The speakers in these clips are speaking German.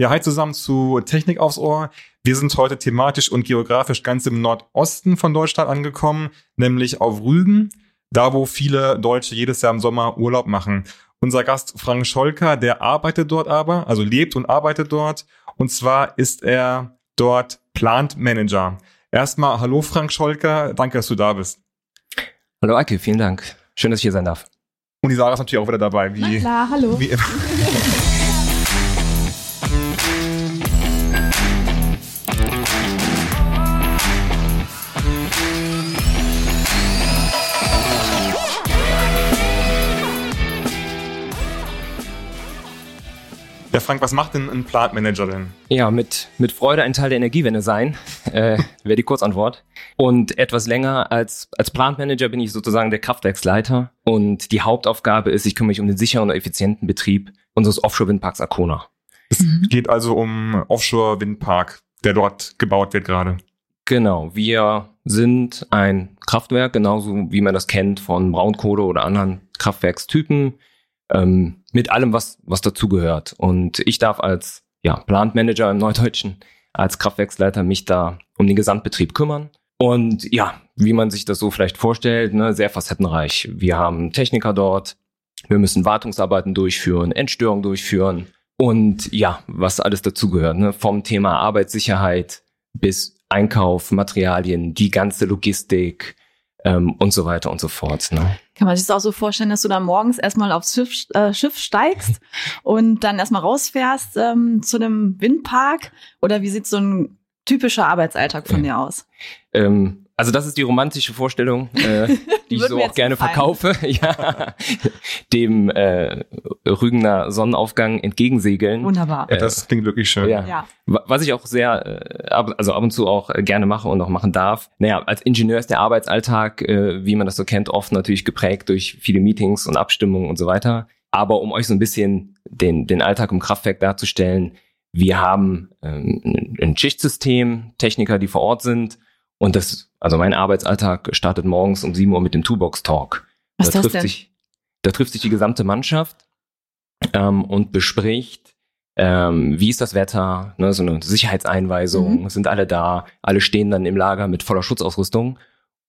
Ja, hi zusammen zu Technik aufs Ohr. Wir sind heute thematisch und geografisch ganz im Nordosten von Deutschland angekommen, nämlich auf Rügen, da wo viele Deutsche jedes Jahr im Sommer Urlaub machen. Unser Gast Frank Scholker, der arbeitet dort aber, also lebt und arbeitet dort. Und zwar ist er dort Plant Manager. Erstmal, hallo Frank Scholker, danke, dass du da bist. Hallo Ake, vielen Dank. Schön, dass ich hier sein darf. Und die Sarah ist natürlich auch wieder dabei. Wie, Na klar, hallo. Wie immer. Ja, Frank, was macht denn ein Plant Manager denn? Ja, mit, mit Freude ein Teil der Energiewende sein, äh, wäre die Kurzantwort. Und etwas länger als, als Plant Manager bin ich sozusagen der Kraftwerksleiter. Und die Hauptaufgabe ist, ich kümmere mich um den sicheren und effizienten Betrieb unseres Offshore-Windparks Arkona. Es mhm. geht also um Offshore-Windpark, der dort gebaut wird gerade. Genau, wir sind ein Kraftwerk, genauso wie man das kennt von Braunkohle oder anderen Kraftwerkstypen ähm, mit allem, was, was dazugehört. Und ich darf als ja, Plant Manager im Neudeutschen, als Kraftwerksleiter mich da um den Gesamtbetrieb kümmern. Und ja, wie man sich das so vielleicht vorstellt, ne, sehr facettenreich. Wir haben Techniker dort, wir müssen Wartungsarbeiten durchführen, Endstörungen durchführen und ja, was alles dazugehört, ne, vom Thema Arbeitssicherheit bis Einkauf, Materialien, die ganze Logistik, ähm, und so weiter und so fort. Ne? Kann man sich das auch so vorstellen, dass du dann morgens erstmal aufs Schiff, äh, Schiff steigst und dann erstmal rausfährst ähm, zu einem Windpark? Oder wie sieht so ein typischer Arbeitsalltag von dir aus? Ähm, also das ist die romantische Vorstellung, äh, die ich so auch gerne gefallen. verkaufe. ja, dem äh, Rügener Sonnenaufgang entgegensegeln. Wunderbar. Äh, das klingt wirklich schön. Ja. ja. Was ich auch sehr, äh, ab, also ab und zu auch gerne mache und auch machen darf. Naja, als Ingenieur ist der Arbeitsalltag, äh, wie man das so kennt, oft natürlich geprägt durch viele Meetings und Abstimmungen und so weiter. Aber um euch so ein bisschen den, den Alltag im Kraftwerk darzustellen, wir haben ähm, ein Schichtsystem, Techniker, die vor Ort sind und das, also mein Arbeitsalltag startet morgens um 7 Uhr mit dem Toolbox Talk. Was da ist das denn? Sich, da trifft sich die gesamte Mannschaft ähm, und bespricht, ähm, wie ist das Wetter, ne, so eine Sicherheitseinweisung, mhm. sind alle da, alle stehen dann im Lager mit voller Schutzausrüstung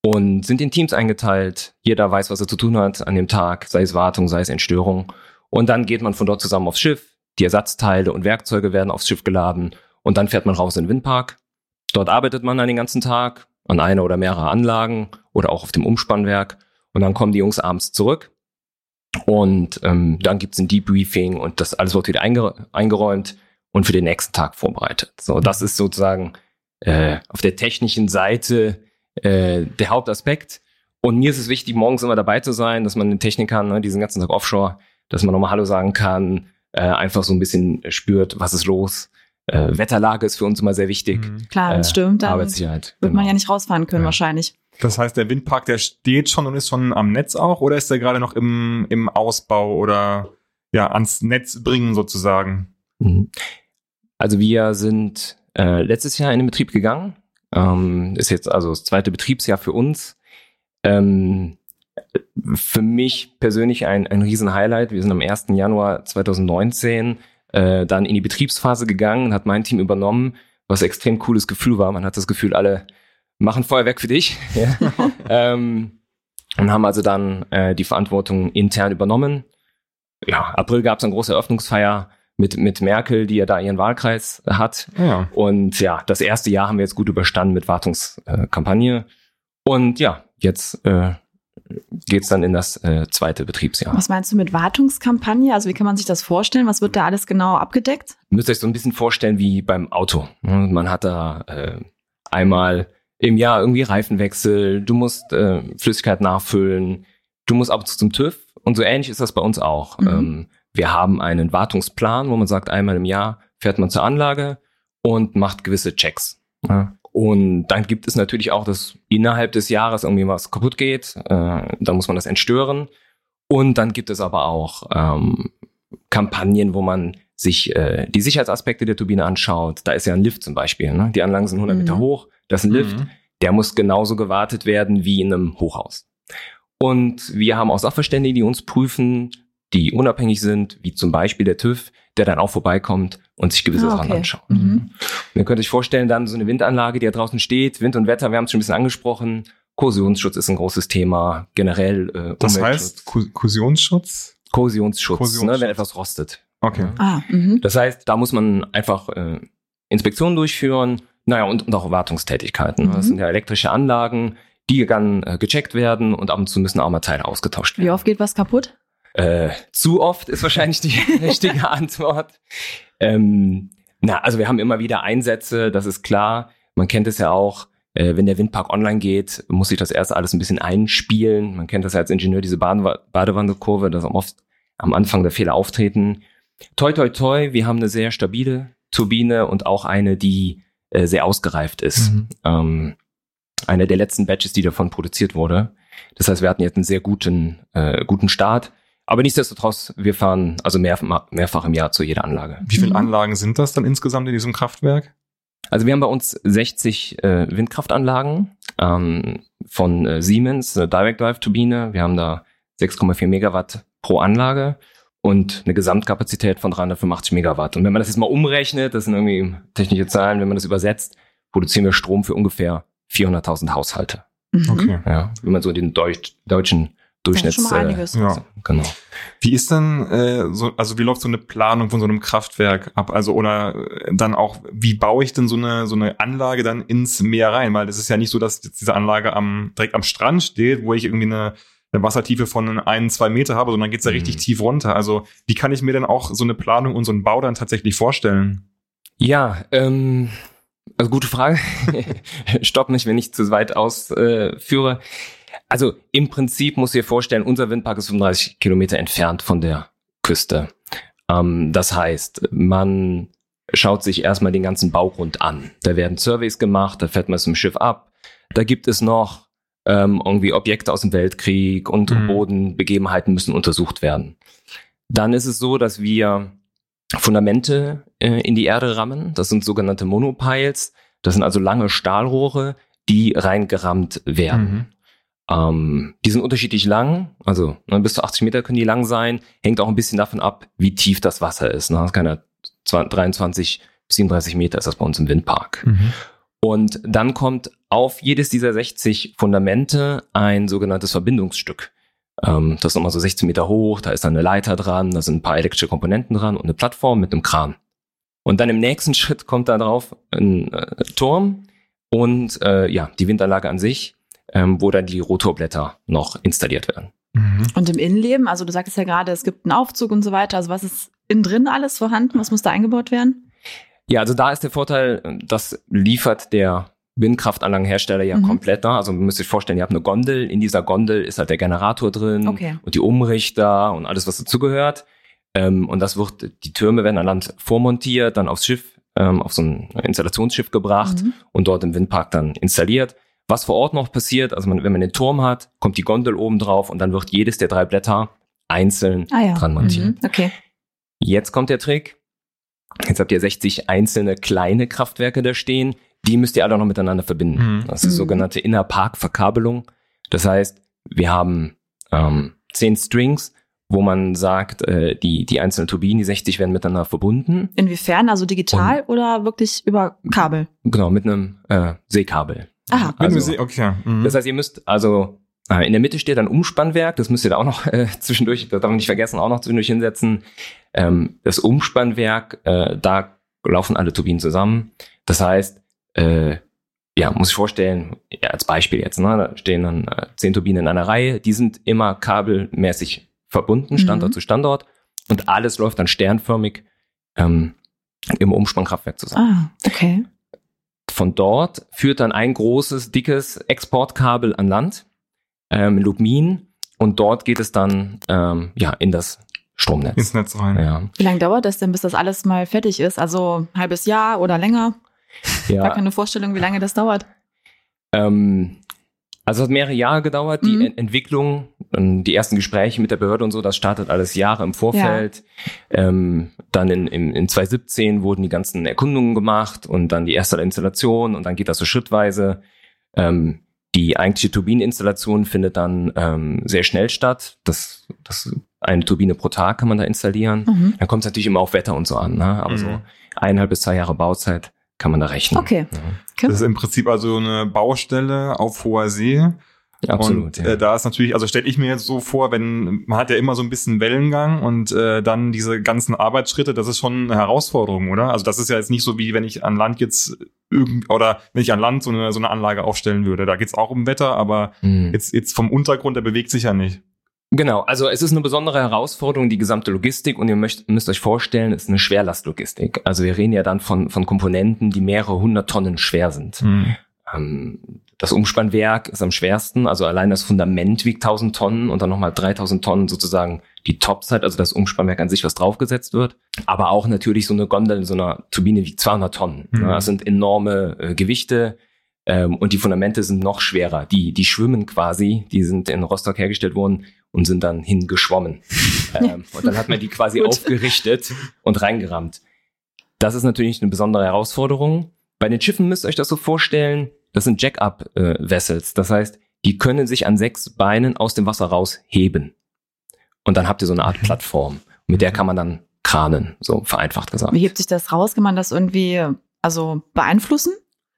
und sind in Teams eingeteilt. Jeder weiß, was er zu tun hat an dem Tag, sei es Wartung, sei es Entstörung. Und dann geht man von dort zusammen aufs Schiff. Die Ersatzteile und Werkzeuge werden aufs Schiff geladen und dann fährt man raus in den Windpark Dort arbeitet man dann den ganzen Tag an einer oder mehrere Anlagen oder auch auf dem Umspannwerk. Und dann kommen die Jungs abends zurück. Und ähm, dann gibt's ein Debriefing und das alles wird wieder einge eingeräumt und für den nächsten Tag vorbereitet. So, das ist sozusagen äh, auf der technischen Seite äh, der Hauptaspekt. Und mir ist es wichtig, morgens immer dabei zu sein, dass man den Technikern, ne, diesen ganzen Tag offshore, dass man nochmal Hallo sagen kann, äh, einfach so ein bisschen spürt, was ist los, äh, Wetterlage ist für uns immer sehr wichtig. Mhm. Klar, wenn es äh, stürmt, dann Arbeitssicherheit, wird genau. man ja nicht rausfahren können ja. wahrscheinlich. Das heißt, der Windpark, der steht schon und ist schon am Netz auch oder ist der gerade noch im, im Ausbau oder ja, ans Netz bringen sozusagen? Mhm. Also wir sind äh, letztes Jahr in den Betrieb gegangen. Ähm, ist jetzt also das zweite Betriebsjahr für uns. Ähm, für mich persönlich ein, ein Riesen-Highlight. Wir sind am 1. Januar 2019 äh, dann in die Betriebsphase gegangen, hat mein Team übernommen, was extrem cooles Gefühl war. Man hat das Gefühl, alle machen Feuerwerk für dich. ja. ähm, und haben also dann äh, die Verantwortung intern übernommen. Ja, April gab es eine große Eröffnungsfeier mit, mit Merkel, die ja da ihren Wahlkreis hat. Ja. Und ja, das erste Jahr haben wir jetzt gut überstanden mit Wartungskampagne. Und ja, jetzt äh, geht es dann in das äh, zweite Betriebsjahr. Was meinst du mit Wartungskampagne? Also wie kann man sich das vorstellen? Was wird da alles genau abgedeckt? Ihr müsst euch so ein bisschen vorstellen wie beim Auto. Ne? Man hat da äh, einmal im Jahr irgendwie Reifenwechsel, du musst äh, Flüssigkeit nachfüllen, du musst ab und zu zum TÜV und so ähnlich ist das bei uns auch. Mhm. Ähm, wir haben einen Wartungsplan, wo man sagt, einmal im Jahr fährt man zur Anlage und macht gewisse Checks. Ja. Und dann gibt es natürlich auch, dass innerhalb des Jahres irgendwie was kaputt geht. Äh, dann muss man das entstören. Und dann gibt es aber auch ähm, Kampagnen, wo man sich äh, die Sicherheitsaspekte der Turbine anschaut. Da ist ja ein Lift zum Beispiel. Ne? Die Anlagen sind 100 mhm. Meter hoch. Das ist ein Lift. Mhm. Der muss genauso gewartet werden wie in einem Hochhaus. Und wir haben auch Sachverständige, die uns prüfen, die unabhängig sind, wie zum Beispiel der TÜV, der dann auch vorbeikommt und sich gewisse Ah, Sachen okay. anschaut. Mhm. Ihr könnt euch vorstellen, dann so eine Windanlage, die da draußen steht, Wind und Wetter, wir haben es schon ein bisschen angesprochen. Korrosionsschutz ist ein großes Thema, generell äh, Das heißt Ko- Korrosionsschutz? Korrosionsschutz, Korrosionsschutz. Ne, wenn etwas rostet. Okay. Ah, mhm. Das heißt, da muss man einfach äh, Inspektionen durchführen, naja, und, und auch Wartungstätigkeiten. Mhm. Das sind ja elektrische Anlagen, die dann äh, gecheckt werden und ab und zu müssen auch mal Teile ausgetauscht werden. Wie oft geht was kaputt? Äh, zu oft ist wahrscheinlich die richtige Antwort. Ähm, na, also wir haben immer wieder Einsätze, das ist klar. Man kennt es ja auch, äh, wenn der Windpark online geht, muss sich das erst alles ein bisschen einspielen. Man kennt das ja als Ingenieur, diese Badewa- Badewandelkurve, dass oft am Anfang der Fehler auftreten. Toi, toi, toi, wir haben eine sehr stabile Turbine und auch eine, die äh, sehr ausgereift ist. Mhm. Ähm, eine der letzten Batches, die davon produziert wurde. Das heißt, wir hatten jetzt einen sehr guten, äh, guten Start. Aber nichtsdestotrotz, wir fahren also mehr, mehrfach im Jahr zu jeder Anlage. Wie viele. Anlagen sind das dann insgesamt in diesem Kraftwerk? Also wir haben bei uns 60 äh, Windkraftanlagen ähm, von äh, Siemens, eine Direct Drive Turbine. Wir haben da 6,4 Megawatt pro Anlage und eine Gesamtkapazität von 385 Megawatt. Und wenn man das jetzt mal umrechnet, das sind irgendwie technische Zahlen, wenn man das übersetzt, produzieren wir Strom für ungefähr 400.000 Haushalte. Mhm. Okay. Ja, wenn man so den Deutsch, deutschen Das ist Durchschnitts... schon mal einiges. Ja. so, genau. Wie ist denn äh, so, also wie läuft so eine Planung von so einem Kraftwerk ab? Also oder äh, dann auch, wie baue ich denn so eine so eine Anlage dann ins Meer rein? Weil das ist ja nicht so, dass jetzt diese Anlage am direkt am Strand steht, wo ich irgendwie eine, eine Wassertiefe von ein, zwei Meter habe, sondern geht's da Mhm. richtig tief runter. Also wie kann ich mir denn auch so eine Planung und so einen Bau dann tatsächlich vorstellen? Ja, ähm, also gute Frage. Stopp mich, wenn ich zu weit ausführe. Äh, führe. Also im Prinzip muss ich dir vorstellen, unser Windpark ist 35 Kilometer entfernt von der Küste. Ähm, das heißt, man schaut sich erstmal den ganzen Baugrund an. Da werden Surveys gemacht, da fährt man es im Schiff ab. Da gibt es noch ähm, irgendwie Objekte aus dem Weltkrieg und Mhm. Bodenbegebenheiten müssen untersucht werden. Dann ist es so, dass wir Fundamente äh, in die Erde rammen. Das sind sogenannte Monopiles. Das sind also lange Stahlrohre, die reingerammt werden. Mhm. Ähm, die sind unterschiedlich lang, also ne, bis zu 80 Meter können die lang sein. Hängt auch ein bisschen davon ab, wie tief das Wasser ist. Ne? Das kann ja 20, 23 bis 37 Meter ist das bei uns im Windpark. Mhm. Und dann kommt auf jedes dieser 60 Fundamente ein sogenanntes Verbindungsstück. Ähm, das ist nochmal so 16 Meter hoch, da ist dann eine Leiter dran, da sind ein paar elektrische Komponenten dran und eine Plattform mit einem Kran. Und dann im nächsten Schritt kommt da drauf ein äh, Turm und äh, ja, die Windanlage an sich, ähm, wo dann die Rotorblätter noch installiert werden. Mhm. Und im Innenleben, also du sagtest ja gerade, es gibt einen Aufzug und so weiter. Also was ist innen drin alles vorhanden? Was muss da eingebaut werden? Ja, also da ist der Vorteil, das liefert der Windkraftanlagenhersteller ja Mhm. komplett. Ne? Also man müsst sich vorstellen, ihr habt eine Gondel, in dieser Gondel ist halt der Generator drin Okay. und die Umrichter und alles, was dazugehört. Ähm, und das wird, die Türme werden an Land vormontiert, dann aufs Schiff, ähm, auf so ein Installationsschiff gebracht Mhm. und dort im Windpark dann installiert. Was vor Ort noch passiert, also man, wenn man den Turm hat, kommt die Gondel oben drauf und dann wird jedes der drei Blätter einzeln Ah ja. dran montiert. Mhm. Okay. Jetzt kommt der Trick. Jetzt habt ihr 60 einzelne kleine Kraftwerke da stehen. Die müsst ihr alle noch miteinander verbinden. Mhm. Das ist Mhm. sogenannte Innerpark-Verkabelung. Das heißt, wir haben ähm, 10 Strings, wo man sagt, äh, die, die einzelnen Turbinen, die 60 werden miteinander verbunden. Inwiefern? Also digital oder wirklich über Kabel? Genau, mit einem äh, Seekabel. Aha. Wenn Also- sehen, okay. Mhm. Das heißt, ihr müsst also äh, in der Mitte steht ein Umspannwerk, das müsst ihr da auch noch äh, zwischendurch, das darf man nicht vergessen, auch noch zwischendurch hinsetzen. Ähm, das Umspannwerk, äh, da laufen alle Turbinen zusammen. Das heißt, äh, ja, muss ich vorstellen, ja, als Beispiel jetzt, ne, da stehen dann äh, zehn Turbinen in einer Reihe, die sind immer kabelmäßig verbunden, Standort Mhm. zu Standort, und alles läuft dann sternförmig ähm, im Umspannkraftwerk zusammen. Ah, okay. Von dort führt dann ein großes, dickes Exportkabel an Land, ähm, Lubmin, und dort geht es dann ähm, ja, in das Stromnetz. ins Netz rein. Ja, Wie lange dauert das denn, bis das alles mal fertig ist? Also ein halbes Jahr oder länger? Gar ja keine Vorstellung, wie lange das dauert. ähm, also es hat mehrere Jahre gedauert, die Mhm. Ent- Entwicklung, ähm, die ersten Gespräche mit der Behörde und so, das startet alles Jahre im Vorfeld. Ähm, dann in, in, in 2017 wurden die ganzen Erkundungen gemacht und dann die erste Installation und dann geht das so schrittweise. Ähm, die eigentliche Turbineninstallation findet dann ähm, sehr schnell statt. Das, das eine Turbine pro Tag kann man da installieren. Mhm. Dann kommt es natürlich immer auf Wetter und so an, ne? aber Mhm. so eineinhalb bis zwei Jahre Bauzeit kann man da rechnen. Okay. Ja, Das ist im Prinzip also eine Baustelle auf hoher See. Absolut. Und ja. äh, da ist natürlich, also stelle ich mir jetzt so vor, wenn man hat ja immer so ein bisschen Wellengang und äh, dann diese ganzen Arbeitsschritte, das ist schon eine Herausforderung, oder? Also das ist ja jetzt nicht so wie wenn ich an Land jetzt irgend oder wenn ich an Land so eine so eine Anlage aufstellen würde. Da geht's auch um Wetter, aber Mhm. jetzt jetzt vom Untergrund, der bewegt sich ja nicht. Genau, also es ist eine besondere Herausforderung, die gesamte Logistik und ihr möcht, müsst euch vorstellen, es ist eine Schwerlastlogistik. Also wir reden ja dann von, von Komponenten, die mehrere hundert Tonnen schwer sind. Ähm, das Umspannwerk ist am schwersten, also allein das Fundament wiegt 1000 Tonnen und dann nochmal 3000 Tonnen sozusagen die Topside, also das Umspannwerk an sich, was draufgesetzt wird. Aber auch natürlich so eine Gondel in so einer Turbine wiegt 200 Tonnen. Mhm. Das sind enorme äh, Gewichte. Ähm, und die Fundamente sind noch schwerer. Die, die schwimmen quasi, die sind in Rostock hergestellt worden und sind dann hingeschwommen. ähm, und dann hat man die quasi Gut. aufgerichtet und reingerammt. Das ist natürlich eine besondere Herausforderung. Bei den Schiffen müsst ihr euch das so vorstellen, das sind Jack-up-Vessels. Das heißt, die können sich an sechs Beinen aus dem Wasser rausheben. Und dann habt ihr so eine Art Mhm. Plattform. Mit der kann man dann kranen, so vereinfacht gesagt. Wie hebt sich das raus? Kann man das irgendwie also beeinflussen?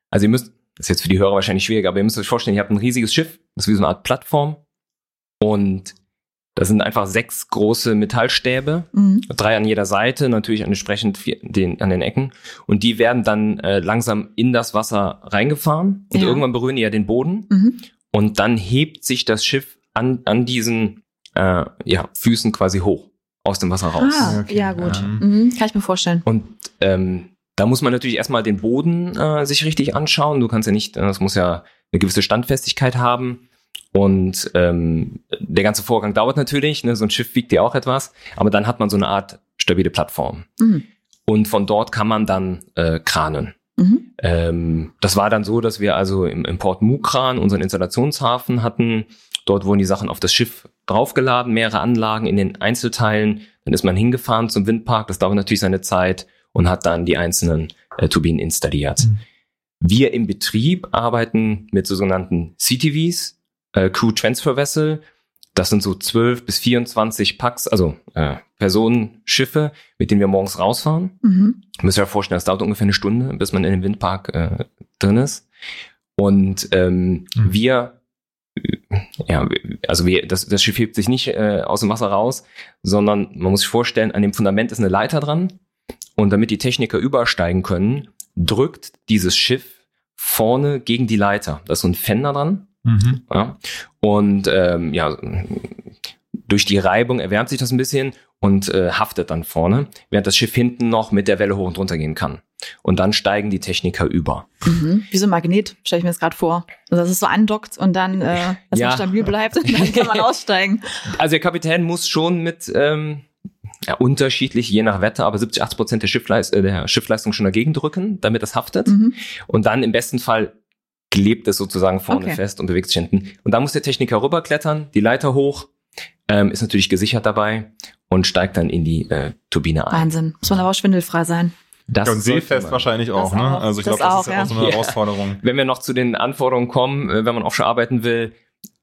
Also ihr müsst, das ist jetzt für die Hörer wahrscheinlich schwierig, aber ihr müsst euch vorstellen, ihr habt ein riesiges Schiff, das ist wie so eine Art Plattform. Und da sind einfach sechs große Metallstäbe, Mhm. drei an jeder Seite, natürlich entsprechend vier, den, an den Ecken. Und die werden dann äh, langsam in das Wasser reingefahren und Ja. irgendwann berühren die ja den Boden. Mhm. Und dann hebt sich das Schiff an, an diesen äh, ja, Füßen quasi hoch aus dem Wasser raus. Ah, Okay. ja gut. Ähm. Mhm. Kann ich mir vorstellen. Und ähm, da muss man natürlich erstmal den Boden äh, sich richtig anschauen. Du kannst ja nicht, äh, das muss ja eine gewisse Standfestigkeit haben. Und ähm, der ganze Vorgang dauert natürlich, ne? so ein Schiff wiegt ja auch etwas, aber dann hat man so eine Art stabile Plattform. Mhm. Und von dort kann man dann äh, kranen. Mhm. Ähm, das war dann so, dass wir also im, im Port Mukran unseren Installationshafen hatten. Dort wurden die Sachen auf das Schiff draufgeladen, mehrere Anlagen in den Einzelteilen. Dann ist man hingefahren zum Windpark. Das dauert natürlich seine Zeit und hat dann die einzelnen äh, Turbinen installiert. Mhm. Wir im Betrieb arbeiten mit so sogenannten CTVs, äh, Crew Transfer Vessel. Das sind so 12 bis 24 Packs, also äh, Personenschiffe, mit denen wir morgens rausfahren. Mhm. Müsst ihr euch vorstellen, das dauert ungefähr eine Stunde, bis man in dem Windpark äh, drin ist. Und ähm, Mhm. wir, ja, also wir, das, das Schiff hebt sich nicht äh, aus dem Wasser raus, sondern man muss sich vorstellen, an dem Fundament ist eine Leiter dran. Und damit die Techniker übersteigen können, drückt dieses Schiff vorne gegen die Leiter. Da ist so ein Fender dran. Mhm. Ja? Und ähm, ja, durch die Reibung erwärmt sich das ein bisschen und äh, haftet dann vorne, während das Schiff hinten noch mit der Welle hoch und runter gehen kann. Und dann steigen die Techniker über. Mhm. Wie so ein Magnet, stelle ich mir das gerade vor. Also, dass es so andockt und dann äh, dass Ja. man stabil bleibt und dann kann man aussteigen. Also der Kapitän muss schon mit ähm, ja, unterschiedlich, je nach Wetter, aber 70, 80 Prozent der, Schiffleist äh, der Schiffleistung schon dagegen drücken, damit das haftet. Mhm. Und dann im besten Fall klebt es sozusagen vorne Okay. fest und bewegt sich hinten. Und dann muss der Techniker rüberklettern, die Leiter hoch, ähm, ist natürlich gesichert dabei und steigt dann in die äh, Turbine ein. Wahnsinn. Muss man aber auch schwindelfrei sein. Das Ja, und seefest wahrscheinlich auch, Das ne? auch. Also ich glaube, das, ist ja auch so ja. eine Ja. Herausforderung. Wenn wir noch zu den Anforderungen kommen, äh, wenn man offshore arbeiten will,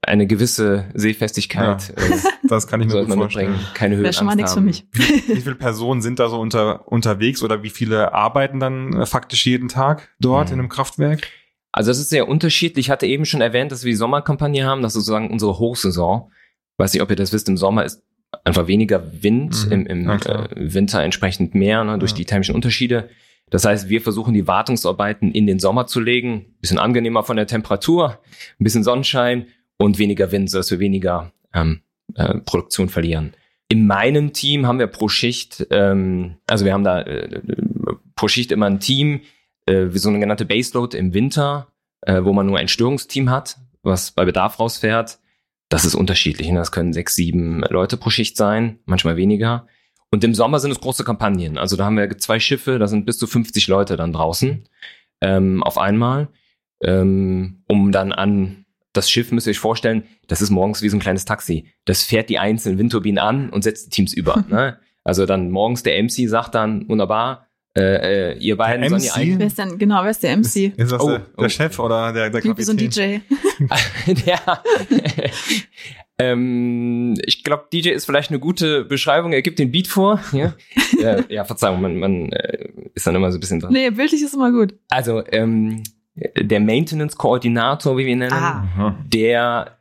eine gewisse Seefestigkeit äh, Das kann ich mir gut man vorstellen. mitbringen. Keine Höhe. Wäre schon mal nichts für mich. Wie viele Personen sind da so unter, unterwegs oder wie viele arbeiten dann äh, faktisch jeden Tag dort Mhm. in einem Kraftwerk? Also es ist sehr unterschiedlich. Ich hatte eben schon erwähnt, dass wir die Sommerkampagne haben. Das ist sozusagen unsere Hochsaison. Weiß nicht, ob ihr das wisst. Im Sommer ist einfach weniger Wind, Mhm. im, im Ja, äh, Winter entsprechend mehr ne, durch Ja. die thermischen Unterschiede. Das heißt, wir versuchen die Wartungsarbeiten in den Sommer zu legen. Bisschen angenehmer von der Temperatur, ein bisschen Sonnenschein und weniger Wind, sodass wir weniger ähm, äh, Produktion verlieren. In meinem Team haben wir pro Schicht, ähm, also wir haben da äh, pro Schicht immer ein Team, äh, wie so eine genannte Baseload im Winter, äh, wo man nur ein Störungsteam hat, was bei Bedarf rausfährt. Das ist unterschiedlich. Ne? Das können sechs, sieben Leute pro Schicht sein, manchmal weniger. Und im Sommer sind es große Kampagnen. Also da haben wir zwei Schiffe, da sind bis zu 50 Leute dann draußen ähm, auf einmal, ähm, um dann an das Schiff, müsst ihr euch vorstellen, das ist morgens wie so ein kleines Taxi. Das fährt die einzelnen Windturbinen an und setzt die Teams über. ne? Also dann morgens der MC sagt dann, wunderbar, äh, äh, ihr beiden sollen ihr MC? Wer ist denn, genau, wer ist der Ist, MC? ist das Oh, der, der oh. Chef oder der, der Klingt wie so ein? DJ. der, Ähm, ich glaube, DJ ist vielleicht eine gute Beschreibung. Er gibt den Beat vor. Ja, äh, ja Verzeihung, man, man äh, ist dann immer so ein bisschen dran. Nee, bildlich ist immer gut. Also, ähm, der Maintenance-Koordinator, wie wir ihn nennen, Ah. der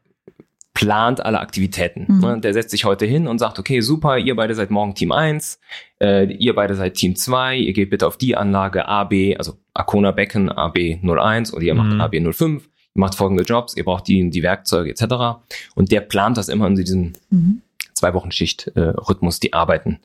plant alle Aktivitäten. Mhm. Ne? Der setzt sich heute hin und sagt, okay, super, ihr beide seid morgen Team 1, äh, ihr beide seid Team 2, ihr geht bitte auf die Anlage AB, also Arcona Becken AB01 oder ihr macht Mhm. AB05, ihr macht folgende Jobs, ihr braucht die, die Werkzeuge etc. Und der plant das immer in diesem Mhm. zwei Wochen Schicht-Rhythmus, die arbeiten.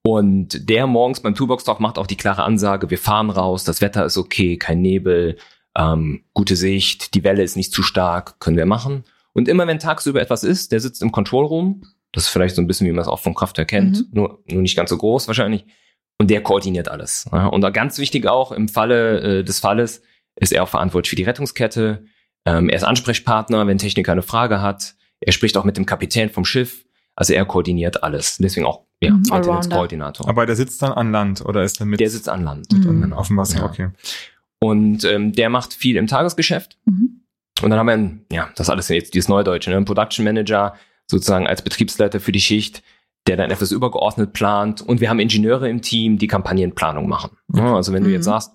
Und der morgens beim Toolbox-Talk macht auch die klare Ansage, wir fahren raus, das Wetter ist okay, kein Nebel, ähm, gute Sicht, die Welle ist nicht zu stark, können wir machen. Und immer wenn tagsüber etwas ist, der sitzt im Control Room, das ist vielleicht so ein bisschen, wie man es auch vom Kraftwerk kennt, Mhm. nur, nur nicht ganz so groß wahrscheinlich, und der koordiniert alles. Ja, und da ganz wichtig auch, im Falle äh, des Falles ist er auch verantwortlich für die Rettungskette, ähm, er ist Ansprechpartner, wenn Techniker eine Frage hat, er spricht auch mit dem Kapitän vom Schiff, also er koordiniert alles. Deswegen auch ja, Mhm. Koordinator. Aber der sitzt dann an Land oder ist er mit der sitzt an Land. Mhm. auf dem Wasser? Ja. Okay. Und ähm, der macht viel im Tagesgeschäft. Mhm. Und dann haben wir, einen, ja, das alles jetzt dieses Neudeutsche, ne? einen Production Manager sozusagen als Betriebsleiter für die Schicht, der dann etwas übergeordnet plant. Und wir haben Ingenieure im Team, die Kampagnenplanung machen. Ja, also wenn du Mhm. jetzt sagst,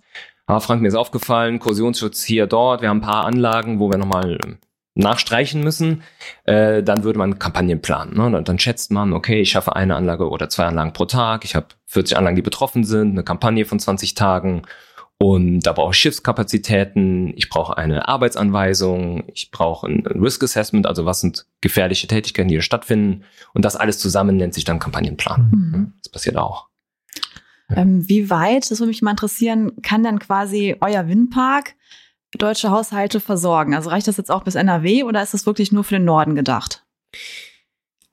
ah, Frank, mir ist aufgefallen, Korrosionsschutz hier, dort, wir haben ein paar Anlagen, wo wir nochmal ähm, nachstreichen müssen, äh, dann würde man Kampagnen planen. Ne? Dann, dann schätzt man, okay, ich schaffe eine Anlage oder zwei Anlagen pro Tag, ich habe 40 Anlagen, die betroffen sind, eine Kampagne von 20 Tagen und da brauche ich Schiffskapazitäten, ich brauche eine Arbeitsanweisung, ich brauche ein ein Risk Assessment, also was sind gefährliche Tätigkeiten, die hier stattfinden. Und das alles zusammen nennt sich dann Kampagnenplan. Mhm. Das passiert auch. Ähm, wie weit, das würde mich mal interessieren, kann dann quasi euer Windpark deutsche Haushalte versorgen? Also reicht das jetzt auch bis NRW oder ist das wirklich nur für den Norden gedacht?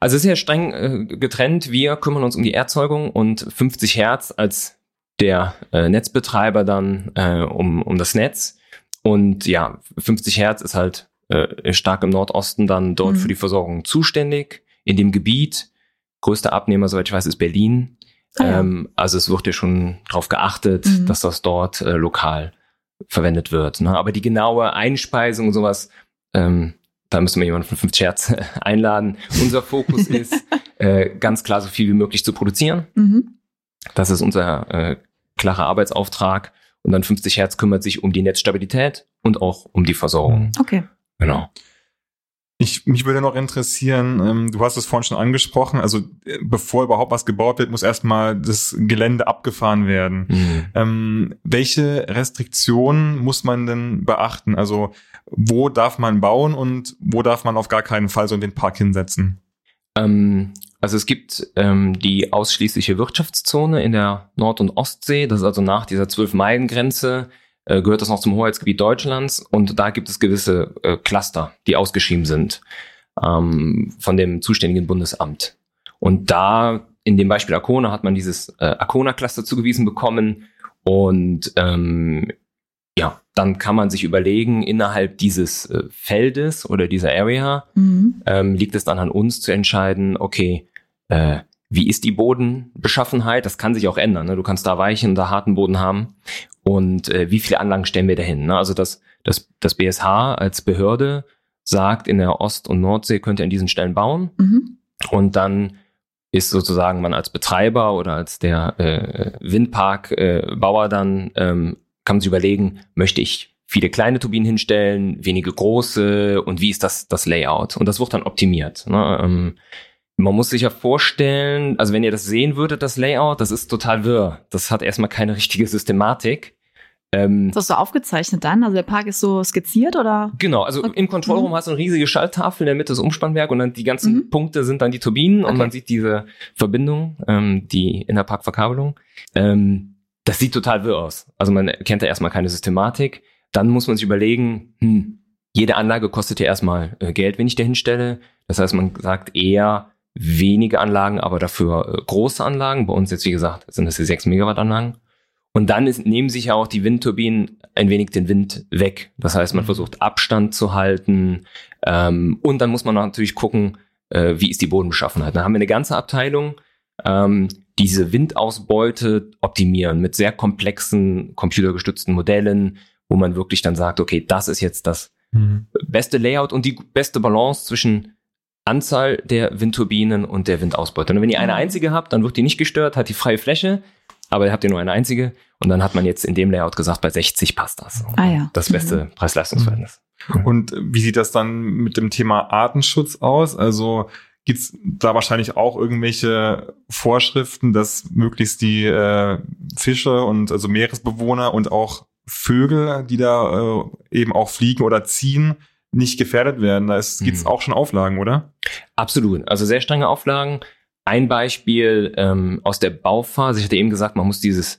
Also es ist ja streng äh, getrennt. Wir kümmern uns um die Erzeugung und 50 Hertz als der äh, Netzbetreiber dann äh, um, um das Netz. Und ja, 50 Hertz ist halt äh, stark im Nordosten dann dort Mhm. für die Versorgung zuständig. In dem Gebiet, größter Abnehmer, soweit ich weiß, ist Berlin. Ah ja. ähm, also es wird ja schon darauf geachtet, Mhm. dass das dort äh, lokal verwendet wird. Ne? Aber die genaue Einspeisung und sowas, ähm, da müssen wir jemanden von 50 Hertz einladen. Unser Fokus ist, äh, ganz klar so viel wie möglich zu produzieren. Mhm. Das ist unser äh, klarer Arbeitsauftrag. Und dann 50 Hertz kümmert sich um die Netzstabilität und auch um die Versorgung. Okay. Genau. Ich, mich würde noch interessieren, ähm, du hast es vorhin schon angesprochen, also äh, bevor überhaupt was gebaut wird, muss erstmal das Gelände abgefahren werden. Mhm. Ähm, welche Restriktionen muss man denn beachten? Also wo darf man bauen und wo darf man auf gar keinen Fall so einen Windpark hinsetzen? Ähm, also es gibt ähm, die ausschließliche Wirtschaftszone in der Nord- und Ostsee. Das ist also nach dieser 12-Meilen-Grenze äh, gehört das noch zum Hoheitsgebiet Deutschlands. Und da gibt es gewisse äh, Cluster, die ausgeschrieben sind ähm, von dem zuständigen Bundesamt. Und da, in dem Beispiel Arcona, hat man dieses äh, Arcona-Cluster zugewiesen bekommen. Und ähm, ja, dann kann man sich überlegen, innerhalb dieses äh, Feldes oder dieser Area, Mhm. ähm, liegt es dann an uns zu entscheiden, okay, äh, wie ist die Bodenbeschaffenheit? Das kann sich auch ändern. Ne? Du kannst da weichen, da harten Boden haben. Und äh, wie viele Anlagen stellen wir dahin? Ne? Also das, das, das BSH als Behörde sagt, in der Ost- und Nordsee könnt ihr an diesen Stellen bauen. Mhm. Und dann ist sozusagen man als Betreiber oder als der äh, Windparkbauer äh, dann, ähm, kann man sich überlegen, möchte ich viele kleine Turbinen hinstellen, wenige große und wie ist das, das Layout? Und das wird dann optimiert. Ne? Ähm, man muss sich ja vorstellen, also wenn ihr das sehen würdet, das Layout, das ist total wirr. Das hat erstmal keine richtige Systematik. Ähm, Ist das so aufgezeichnet dann? Also der Park ist so skizziert oder? Genau, also Okay. im Control Room hast du eine riesige Schalttafel, in der Mitte das Umspannwerk und dann die ganzen Mhm. Punkte sind dann die Turbinen und Okay. man sieht diese Verbindung, ähm, die Innerparkverkabelung. Ähm, das sieht total wirr aus. Also man kennt da erstmal keine Systematik. Dann muss man sich überlegen, hm, jede Anlage kostet ja erstmal äh, Geld, wenn ich da hinstelle. Das heißt, man sagt eher wenige Anlagen, aber dafür äh, große Anlagen. Bei uns jetzt, wie gesagt, sind das die 6 Megawatt Anlagen. Und dann ist, nehmen sich ja auch die Windturbinen ein wenig den Wind weg. Das heißt, man Mhm. versucht Abstand zu halten. Ähm, und dann muss man natürlich gucken, äh, wie ist die Bodenbeschaffenheit. Dann haben wir eine ganze Abteilung, ähm, diese Windausbeute optimieren mit sehr komplexen computergestützten Modellen, wo man wirklich dann sagt, okay, das ist jetzt das beste Layout und die beste Balance zwischen Anzahl der Windturbinen und der Windausbeute. Und wenn ihr eine Mhm. einzige habt, dann wird die nicht gestört, hat die freie Fläche, aber habt ihr nur eine einzige und dann hat man jetzt in dem Layout gesagt, bei 60 passt das. Ah ja. Das beste Preis-Leistungs-Verhältnis. Und wie sieht das dann mit dem Thema Artenschutz aus? Also gibt's da wahrscheinlich auch irgendwelche Vorschriften, dass möglichst die äh, Fische und also Meeresbewohner und auch Vögel, die da äh, eben auch fliegen oder ziehen, nicht gefährdet werden? Da ist- gibt's Mhm. auch schon Auflagen, oder? Absolut. Also sehr strenge Auflagen. Ein Beispiel ähm, aus der Bauphase. Ich hatte eben gesagt, man muss dieses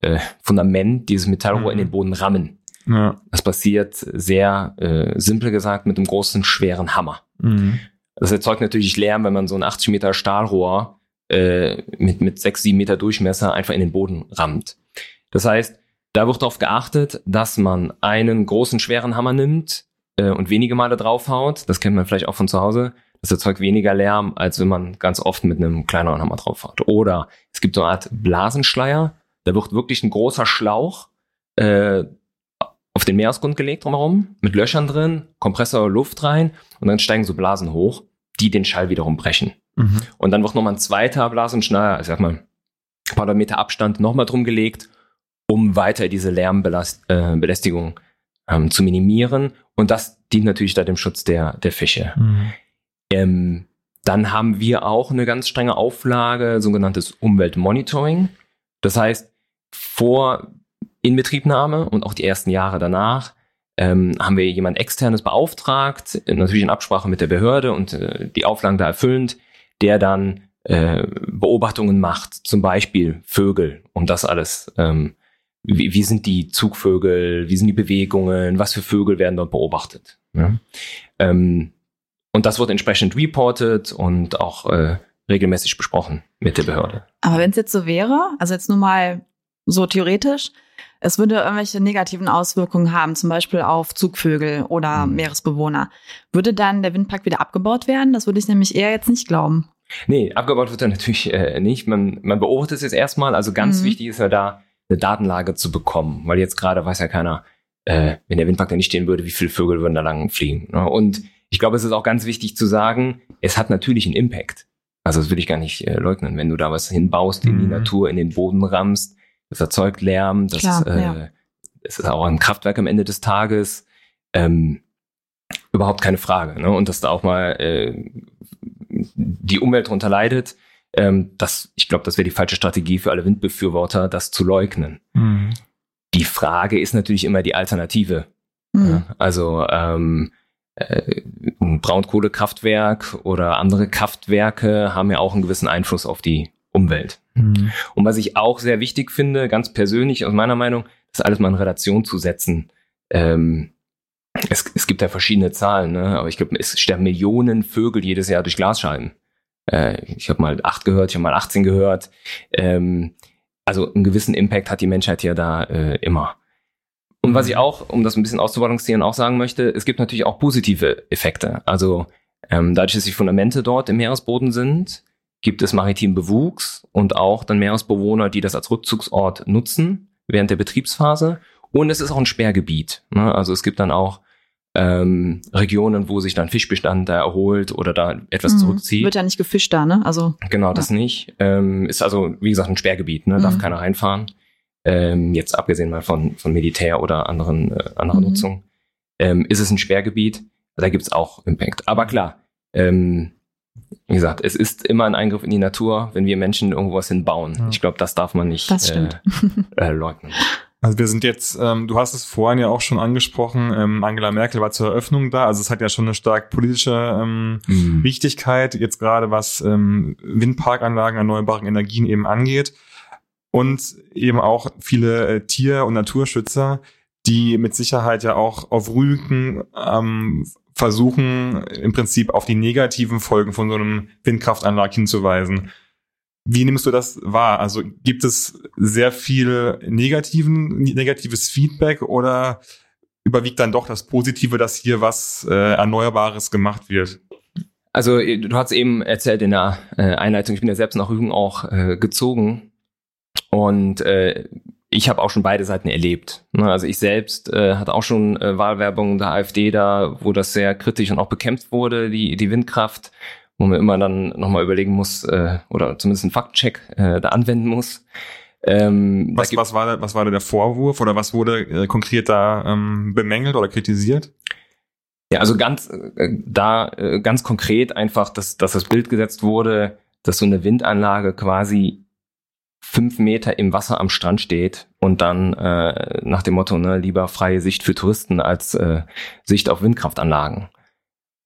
äh, Fundament, dieses Metallrohr Mhm. in den Boden rammen. Ja. Das passiert sehr äh, simpel gesagt mit einem großen, schweren Hammer. Mhm. Das erzeugt natürlich Lärm, wenn man so ein 80 Meter Stahlrohr äh, mit, mit 6, 7 Meter Durchmesser einfach in den Boden rammt. Das heißt, da wird darauf geachtet, dass man einen großen, schweren Hammer nimmt äh, und wenige Male draufhaut. Das kennt man vielleicht auch von zu Hause. Das erzeugt weniger Lärm, als wenn man ganz oft mit einem kleineren Hammer draufhaut. Oder es gibt so eine Art Blasenschleier. Da wird wirklich ein großer Schlauch äh, auf den Meeresgrund gelegt drumherum, mit Löchern drin, Kompressor Luft rein und dann steigen so Blasen hoch, die den Schall wiederum brechen. Mhm. Und dann wird nochmal ein zweiter Blasenschneider, ich sag mal, ein paar Meter Abstand nochmal drum gelegt, um weiter diese Lärmbelästigung äh, ähm, zu minimieren. Und das dient natürlich da dem Schutz der, der Fische. Mhm. Ähm, dann haben wir auch eine ganz strenge Auflage, sogenanntes Umweltmonitoring. Das heißt, vor Inbetriebnahme und auch die ersten Jahre danach ähm, haben wir jemand externes beauftragt, natürlich in Absprache mit der Behörde und äh, die Auflagen da erfüllend, der dann äh, Beobachtungen macht, zum Beispiel Vögel und das alles. Ähm, wie, wie sind die Zugvögel, wie sind die Bewegungen, was für Vögel werden dort beobachtet. Ja? Ähm, und das wird entsprechend reported und auch äh, regelmäßig besprochen mit der Behörde. Aber wenn es jetzt so wäre, also jetzt nur mal so theoretisch, es würde irgendwelche negativen Auswirkungen haben, zum Beispiel auf Zugvögel oder Mhm. Meeresbewohner, würde dann der Windpark wieder abgebaut werden? Das würde ich nämlich eher jetzt nicht glauben. Nee, abgebaut wird er natürlich äh, nicht. Man, man beobachtet es jetzt erstmal. Also ganz Mhm. wichtig ist ja da, eine Datenlage zu bekommen, weil jetzt gerade weiß ja keiner, äh, wenn der Windpark da nicht stehen würde, wie viele Vögel würden da lang fliegen. Ne? Und ich glaube, es ist auch ganz wichtig zu sagen, es hat natürlich einen Impact. Also das will ich gar nicht äh, leugnen. Wenn du da was hinbaust in die Mhm. Natur, in den Boden rammst, das erzeugt Lärm, das, Klar, äh, ja. es ist auch ein Kraftwerk am Ende des Tages. Ähm, überhaupt keine Frage. Ne? Und dass da auch mal äh, die Umwelt darunter leidet, ähm, das, ich glaube, das wäre die falsche Strategie für alle Windbefürworter, das zu leugnen. Mhm. Die Frage ist natürlich immer die Alternative. Mhm. Ja? Also ähm, äh, ein Braunkohlekraftwerk oder andere Kraftwerke haben ja auch einen gewissen Einfluss auf die Umwelt. Mhm. Und was ich auch sehr wichtig finde, ganz persönlich aus meiner Meinung, das alles mal in Relation zu setzen. Ähm, es, es gibt ja verschiedene Zahlen, ne? aber ich glaube, es sterben Millionen Vögel jedes Jahr durch Glasscheiben. Äh, ich habe mal acht gehört, ich habe mal 18 gehört. Ähm, also einen gewissen Impact hat die Menschheit ja da äh, immer. Und was ich auch, um das ein bisschen auszubalancieren, auch sagen möchte, es gibt natürlich auch positive Effekte. Also ähm, dadurch, dass die Fundamente dort im Meeresboden sind, gibt es maritimen Bewuchs und auch dann Meeresbewohner, die das als Rückzugsort nutzen während der Betriebsphase. Und es ist auch ein Sperrgebiet. Ne? Also es gibt dann auch ähm, Regionen, wo sich dann Fischbestand da erholt oder da etwas Mhm. zurückzieht. Wird ja nicht gefischt da, ne? Also, Genau, das nicht. Ähm, ist also, wie gesagt, ein Sperrgebiet, ne? darf Mhm. keiner reinfahren. Ähm, jetzt abgesehen mal von, von Militär oder anderen, äh, anderer Mhm. Nutzung. Ähm, ist es ein Sperrgebiet? Da gibt's auch Impact. Aber klar, ähm, wie gesagt, es ist immer ein Eingriff in die Natur, wenn wir Menschen irgendwas hinbauen. Ja. Ich glaube, das darf man nicht Das stimmt. Äh, äh, leugnen. Also wir sind jetzt, ähm, du hast es vorhin ja auch schon angesprochen, ähm, Angela Merkel war zur Eröffnung da, also es hat ja schon eine stark politische ähm, Wichtigkeit, jetzt gerade was ähm, Windparkanlagen, erneuerbaren Energien eben angeht. Und eben auch viele äh, Tier- und Naturschützer, die mit Sicherheit ja auch auf Rügen ähm, versuchen, im Prinzip auf die negativen Folgen von so einem Windkraftanlag hinzuweisen. Wie nimmst du das wahr? Also gibt es sehr viel negativen, negatives Feedback oder überwiegt dann doch das Positive, dass hier was äh, Erneuerbares gemacht wird? Also du hast eben erzählt in der äh, Einleitung, ich bin ja selbst nach Rügen auch äh, gezogen und äh, ich habe auch schon beide Seiten erlebt. Ne? Also ich selbst äh, hatte auch schon äh, Wahlwerbung der AfD da, wo das sehr kritisch und auch bekämpft wurde, die, die Windkraft, wo man immer dann nochmal überlegen muss äh, oder zumindest einen Faktcheck äh, da anwenden muss. Ähm, was, was, war da, was war da der Vorwurf oder was wurde äh, konkret da ähm, bemängelt oder kritisiert? Ja, also ganz äh, da äh, ganz konkret einfach, dass, dass das Bild gesetzt wurde, dass so eine Windanlage quasi fünf Meter im Wasser am Strand steht und dann äh, nach dem Motto, ne, lieber freie Sicht für Touristen als äh, Sicht auf Windkraftanlagen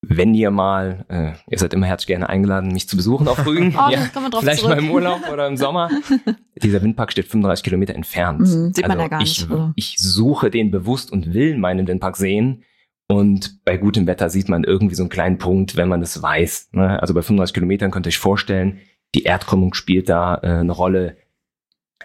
wenn ihr mal, äh, ihr seid immer herzlich gerne eingeladen, mich zu besuchen auf Rügen. oh, ja, vielleicht zurück. mal im Urlaub oder im Sommer. Dieser Windpark steht 35 Kilometer entfernt. Mhm, sieht also man ja gar nicht. Ich, ich suche den bewusst und will meinen Windpark sehen. Und bei gutem Wetter sieht man irgendwie so einen kleinen Punkt, wenn man es weiß. Ne? Also bei 35 Kilometern könnt ihr euch vorstellen, die Erdkrümmung spielt da äh, eine Rolle.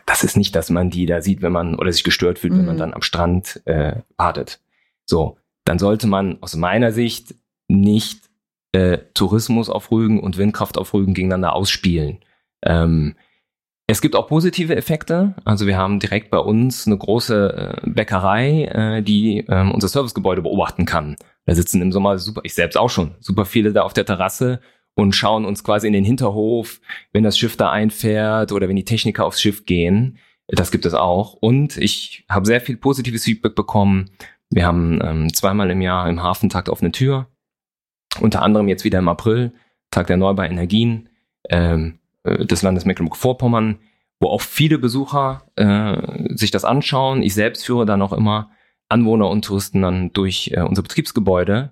Das ist nicht, dass man die da sieht, wenn man oder sich gestört fühlt, mhm. wenn man mhm. dann am Strand äh, badet. So, dann sollte man aus meiner Sicht nicht äh, Tourismus auf Rügen und Windkraft auf Rügen gegeneinander ausspielen. Ähm, es gibt auch positive Effekte. Also wir haben direkt bei uns eine große äh, Bäckerei, äh, die ähm, unser Servicegebäude beobachten kann. Da sitzen im Sommer super, ich selbst auch schon, super viele da auf der Terrasse und schauen uns quasi in den Hinterhof, wenn das Schiff da einfährt oder wenn die Techniker aufs Schiff gehen. Das gibt es auch. Und ich habe sehr viel positives Feedback bekommen. Wir haben ähm, zweimal im Jahr im Hafentakt offene Tür. Unter anderem jetzt wieder im April, Tag der Erneuerbaren Energien ähm, äh, des Landes Mecklenburg-Vorpommern, wo auch viele Besucher äh, sich das anschauen. Ich selbst führe dann auch immer Anwohner und Touristen dann durch äh, unser Betriebsgebäude.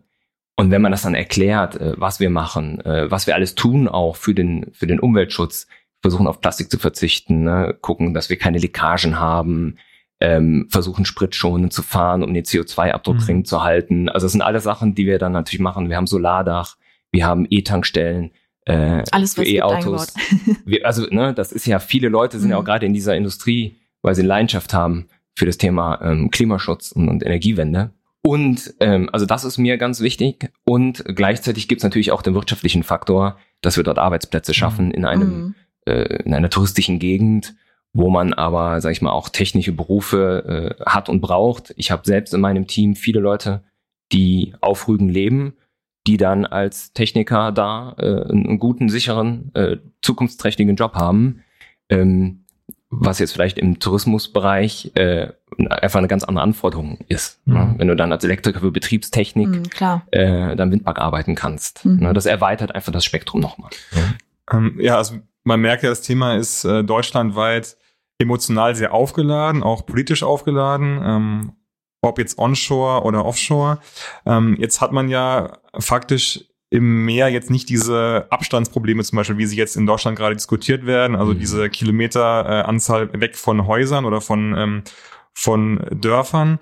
Und wenn man das dann erklärt, äh, was wir machen, äh, was wir alles tun auch für den, für den Umweltschutz, versuchen auf Plastik zu verzichten, ne? gucken, dass wir keine Leckagen haben, ähm, versuchen spritschonend zu fahren, um den CO2-Abdruck mhm. gering zu halten. Also das sind alle Sachen, die wir dann natürlich machen. Wir haben Solardach, wir haben E-Tankstellen. Äh, Alles, für E-Autos. also, ne, das ist ja, viele Leute sind mhm. ja auch mhm. gerade in dieser Industrie, weil sie Leidenschaft haben für das Thema ähm, Klimaschutz und, und Energiewende. Und ähm, also das ist mir ganz wichtig. Und gleichzeitig gibt es natürlich auch den wirtschaftlichen Faktor, dass wir dort Arbeitsplätze schaffen mhm. in einem mhm. äh, in einer touristischen Gegend wo man aber, sag ich mal, auch technische Berufe äh, hat und braucht. Ich habe selbst in meinem Team viele Leute, die auf Rügen leben, die dann als Techniker da äh, einen guten, sicheren, äh, zukunftsträchtigen Job haben, ähm, was jetzt vielleicht im Tourismusbereich äh, einfach eine ganz andere Anforderung ist. Ne? Mhm. Ne? Wenn du dann als Elektriker für Betriebstechnik mhm, äh, dann Windpark arbeiten kannst. Mhm. Ne? Das erweitert einfach das Spektrum nochmal. Ähm, ja, also man merkt ja, das Thema ist äh, deutschlandweit emotional sehr aufgeladen, auch politisch aufgeladen, ähm, ob jetzt onshore oder offshore. Ähm, jetzt hat man ja faktisch im Meer jetzt nicht diese Abstandsprobleme zum Beispiel, wie sie jetzt in Deutschland gerade diskutiert werden, also mhm. diese Kilometeranzahl äh, weg von Häusern oder von, ähm, von Dörfern.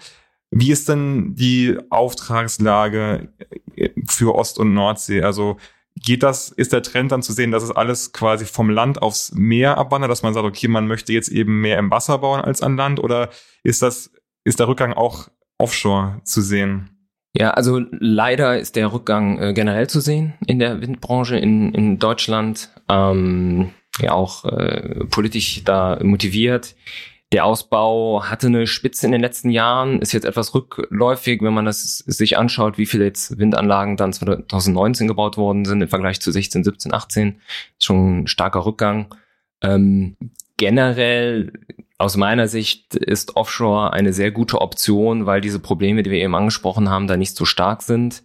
Wie ist denn die Auftragslage äh, für Ost- und Nordsee? Also geht das, ist der Trend dann zu sehen, dass es alles quasi vom Land aufs Meer abwandert, dass man sagt, okay, man möchte jetzt eben mehr im Wasser bauen als an Land oder ist das, ist der Rückgang auch offshore zu sehen? Ja, also leider ist der Rückgang äh, generell zu sehen in der Windbranche in, in Deutschland, ähm, ja auch äh, politisch da motiviert. Der Ausbau hatte eine Spitze in den letzten Jahren, ist jetzt etwas rückläufig, wenn man das sich anschaut, wie viele jetzt Windanlagen dann 2019 gebaut worden sind im Vergleich zu 16, 17, 18. Ist schon ein starker Rückgang. Ähm, generell aus meiner Sicht ist Offshore eine sehr gute Option, weil diese Probleme, die wir eben angesprochen haben, da nicht so stark sind.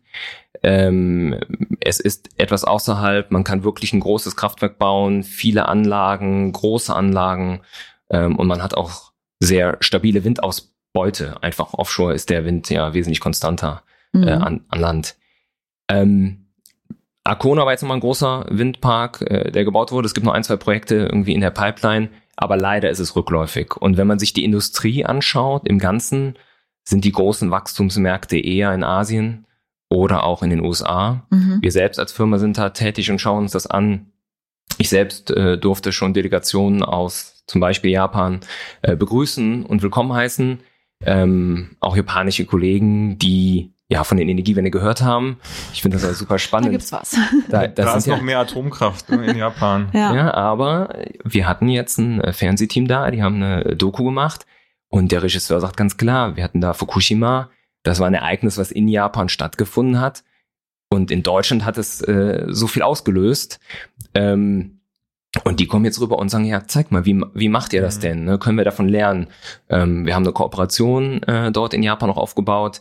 Ähm, es ist etwas außerhalb, man kann wirklich ein großes Kraftwerk bauen, viele Anlagen, große Anlagen ähm, und man hat auch sehr stabile Windausbeute. Einfach offshore ist der Wind ja wesentlich konstanter äh, mhm. äh, an, an Land. Ähm, Arkona war jetzt nochmal ein großer Windpark, äh, der gebaut wurde. Es gibt noch ein, zwei Projekte irgendwie in der Pipeline, aber leider ist es rückläufig. Und wenn man sich die Industrie anschaut, im Ganzen sind die großen Wachstumsmärkte eher in Asien oder auch in den USA. Mhm. Wir selbst als Firma sind da tätig und schauen uns das an. Ich selbst äh, durfte schon Delegationen aus zum Beispiel Japan, äh, begrüßen und willkommen heißen. Ähm, auch japanische Kollegen, die ja von den Energiewende gehört haben. Ich finde das also super spannend. Da gibt's was. Da, da ist noch mehr Atomkraft ne, in Japan. ja. ja, aber wir hatten jetzt ein äh, Fernsehteam da, die haben eine Doku gemacht Und der Regisseur sagt ganz klar, wir hatten da Fukushima, das war ein Ereignis, was in Japan stattgefunden hat. Und in Deutschland hat es äh, so viel ausgelöst. Ähm, und die kommen jetzt rüber und sagen, ja, zeig mal, wie, wie macht ihr das Mhm. denn? Ne? Können wir davon lernen? Ähm, wir haben eine Kooperation äh, dort in Japan noch aufgebaut.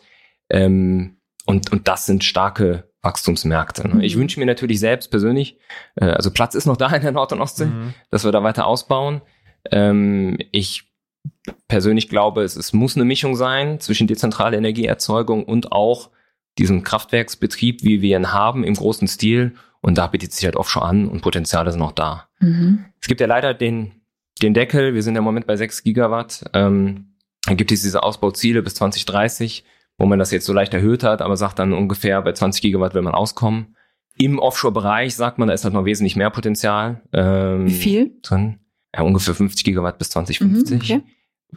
Ähm, und, und das sind starke Wachstumsmärkte. Ne? Ich Mhm. wünsche mir natürlich selbst persönlich, äh, also Platz ist noch da in der Nord- und Ostsee, Mhm. dass wir da weiter ausbauen. Ähm, ich persönlich glaube, es, es muss eine Mischung sein zwischen dezentrale Energieerzeugung und auch diesem Kraftwerksbetrieb, wie wir ihn haben, im großen Stil. Und da bietet sich halt Offshore an und Potenziale sind auch da. Mhm. Es gibt ja leider den, den Deckel, wir sind im Moment bei 6 Gigawatt. Ähm, dann gibt es diese Ausbauziele bis 2030, wo man das jetzt so leicht erhöht hat, aber sagt dann ungefähr bei 20 Gigawatt will man auskommen. Im Offshore-Bereich sagt man, da ist halt noch wesentlich mehr Potenzial. Ähm, Wie viel? Drin. Ja, ungefähr 50 Gigawatt bis 2050 Mhm, okay.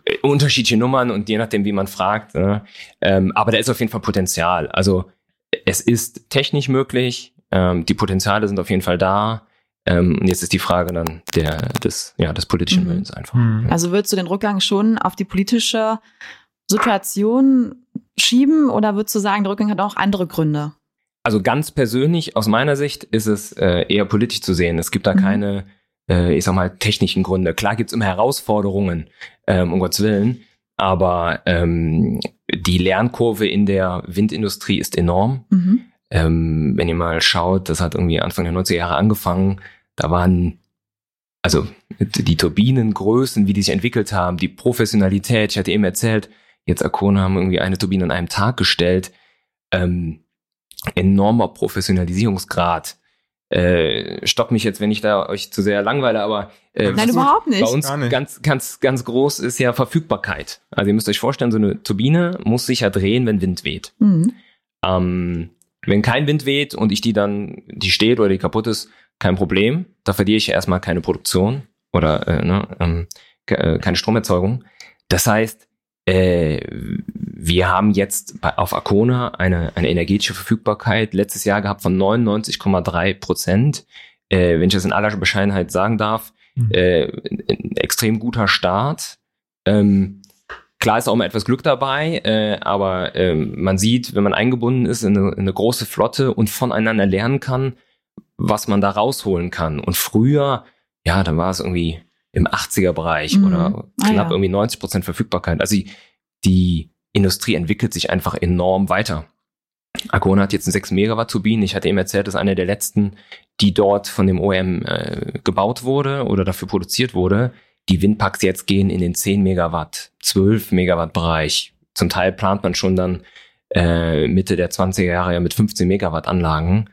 Äh, unterschiedliche Nummern und je nachdem, wie man fragt. Ne? Ähm, aber da ist auf jeden Fall Potenzial. Also es ist technisch möglich, ähm, die Potenziale sind auf jeden Fall da. Ähm, und jetzt ist die Frage dann der, des, ja, des politischen Mhm. Willens einfach. Mhm. Also würdest du den Rückgang schon auf die politische Situation schieben oder würdest du sagen, der Rückgang hat auch andere Gründe? Also ganz persönlich, aus meiner Sicht, ist es äh, eher politisch zu sehen. Es gibt da Mhm. keine, äh, ich sag mal, technischen Gründe. Klar gibt's immer Herausforderungen, ähm, um Gottes Willen, aber ähm, die Lernkurve in der Windindustrie ist enorm. Mhm. Ähm, wenn ihr mal schaut, das hat irgendwie Anfang der 90er Jahre angefangen, da waren also die Turbinengrößen, wie die sich entwickelt haben, die Professionalität, ich hatte eben erzählt, jetzt Arcona haben irgendwie eine Turbine an einem Tag gestellt, ähm, enormer Professionalisierungsgrad. Äh, stopp mich jetzt, wenn ich da euch zu sehr langweile, aber äh, Nein, überhaupt nicht. bei uns nicht. ganz, ganz, ganz groß ist ja Verfügbarkeit. Also ihr müsst euch vorstellen, so eine Turbine muss sich ja drehen, wenn Wind weht. Mhm. Ähm, wenn kein Wind weht und ich die dann, die steht oder die kaputt ist, kein Problem. Da verliere ich erstmal keine Produktion oder äh, ne, ähm, äh, keine Stromerzeugung. Das heißt, äh, wir haben jetzt auf Arcona eine, eine energetische Verfügbarkeit letztes Jahr gehabt von 99,3 Prozent. Äh, wenn ich das in aller Bescheidenheit sagen darf, Mhm. äh, ein, ein extrem guter Start. Ähm, Klar ist auch mal etwas Glück dabei, äh, aber ähm, man sieht, wenn man eingebunden ist in eine, in eine große Flotte und voneinander lernen kann, was man da rausholen kann. Und früher, ja, dann war es irgendwie im 80er-Bereich Mhm. oder Ah, knapp ja. irgendwie 90 Prozent Verfügbarkeit. Also die, die Industrie entwickelt sich einfach enorm weiter. Arcona hat jetzt eine 6 Megawatt Turbine. Ich hatte eben erzählt, das ist eine der letzten, die dort von dem OEM äh, gebaut wurde oder dafür produziert wurde. Die Windparks jetzt gehen in den 10 Megawatt, 12 Megawatt Bereich. Zum Teil plant man schon dann äh, Mitte der 20er Jahre ja mit 15 Megawatt Anlagen.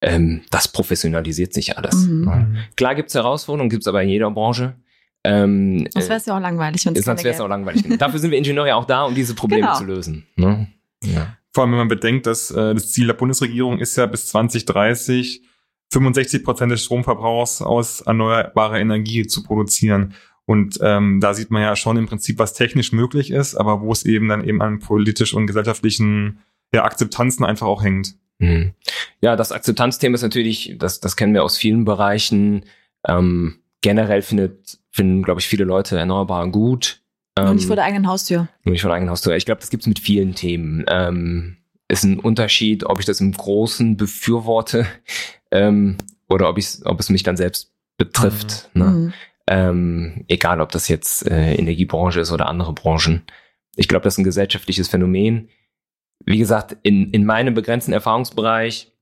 Ähm, das professionalisiert sich alles. Mhm. Klar gibt's Herausforderungen, gibt's aber in jeder Branche. Ähm, Sonst äh, wäre es ja auch langweilig. es sonst wäre es auch langweilig. Dafür sind wir Ingenieure ja auch da, um diese Probleme Genau. zu lösen. Ne? Ja. Vor allem, wenn man bedenkt, dass äh, das Ziel der Bundesregierung ist ja bis 2030 65 Prozent des Stromverbrauchs aus erneuerbarer Energie zu produzieren. Und ähm, da sieht man ja schon im Prinzip, was technisch möglich ist, aber wo es eben dann eben an politisch und gesellschaftlichen ja, Akzeptanzen einfach auch hängt. Hm. Ja, das Akzeptanzthema ist natürlich, das, das kennen wir aus vielen Bereichen. Ähm, generell findet, finden, glaube ich, viele Leute Erneuerbare gut. Ähm, Und nicht vor der eigenen Haustür. Nur nicht von eigener Haustür. Ich glaube, das gibt's mit vielen Themen. Ähm, ist ein Unterschied, ob ich das im Großen befürworte ähm, oder ob, ich, ob es mich dann selbst betrifft. Ne? Mhm. Ähm, egal, ob das jetzt äh, Energiebranche ist oder andere Branchen. Ich glaube, das ist ein gesellschaftliches Phänomen. Wie gesagt, in, in meinem begrenzten Erfahrungsbereich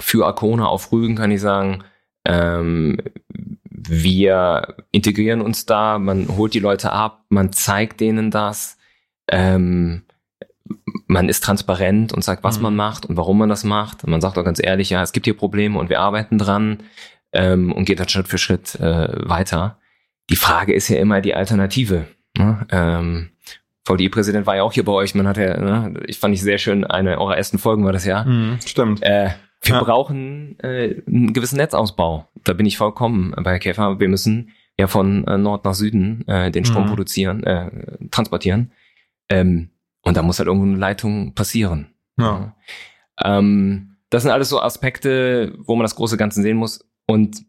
für Arcona auf Rügen kann ich sagen, ähm, wir integrieren uns da, man holt die Leute ab, man zeigt denen das, ähm, man ist transparent und sagt, was Mhm. man macht und warum man das macht. Man sagt auch ganz ehrlich, ja, es gibt hier Probleme und wir arbeiten dran ähm, und geht dann Schritt für Schritt äh, weiter. Die Frage ist ja immer die Alternative. Ne? Ähm, VDI-Präsident war ja auch hier bei euch. Man hat ja, ne, ich fand ich sehr schön, eine eurer ersten Folgen war das ja. Mhm, stimmt. Äh, wir Ja. brauchen äh, einen gewissen Netzausbau. Da bin ich vollkommen bei Käfer. Wir müssen ja von äh, Nord nach Süden äh, den Strom Mhm. produzieren, äh, transportieren. Ähm, und da muss halt irgendwo eine Leitung passieren. Ja. Ähm, das sind alles so Aspekte, wo man das große Ganze sehen muss. Und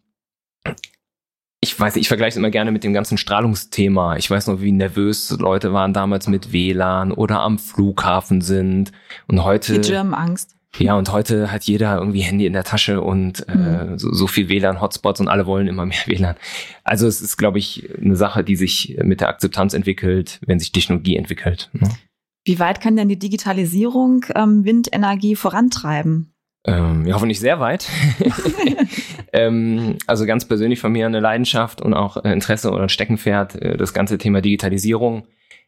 ich weiß nicht, ich vergleiche es immer gerne mit dem ganzen Strahlungsthema. Ich weiß noch, wie nervös Leute waren damals mit WLAN oder am Flughafen sind. Und heute. Die German-Angst. Ja, und heute hat jeder irgendwie Handy in der Tasche und äh, Mhm. so, so viel WLAN-Hotspots und alle wollen immer mehr WLAN. Also es ist, glaube ich, eine Sache, die sich mit der Akzeptanz entwickelt, wenn sich Technologie entwickelt. Ne? Wie weit kann denn die Digitalisierung ähm, Windenergie vorantreiben? Ähm, ja, hoffentlich sehr weit. ähm, also ganz persönlich von mir eine Leidenschaft und auch Interesse oder ein Steckenpferd, äh, das ganze Thema Digitalisierung.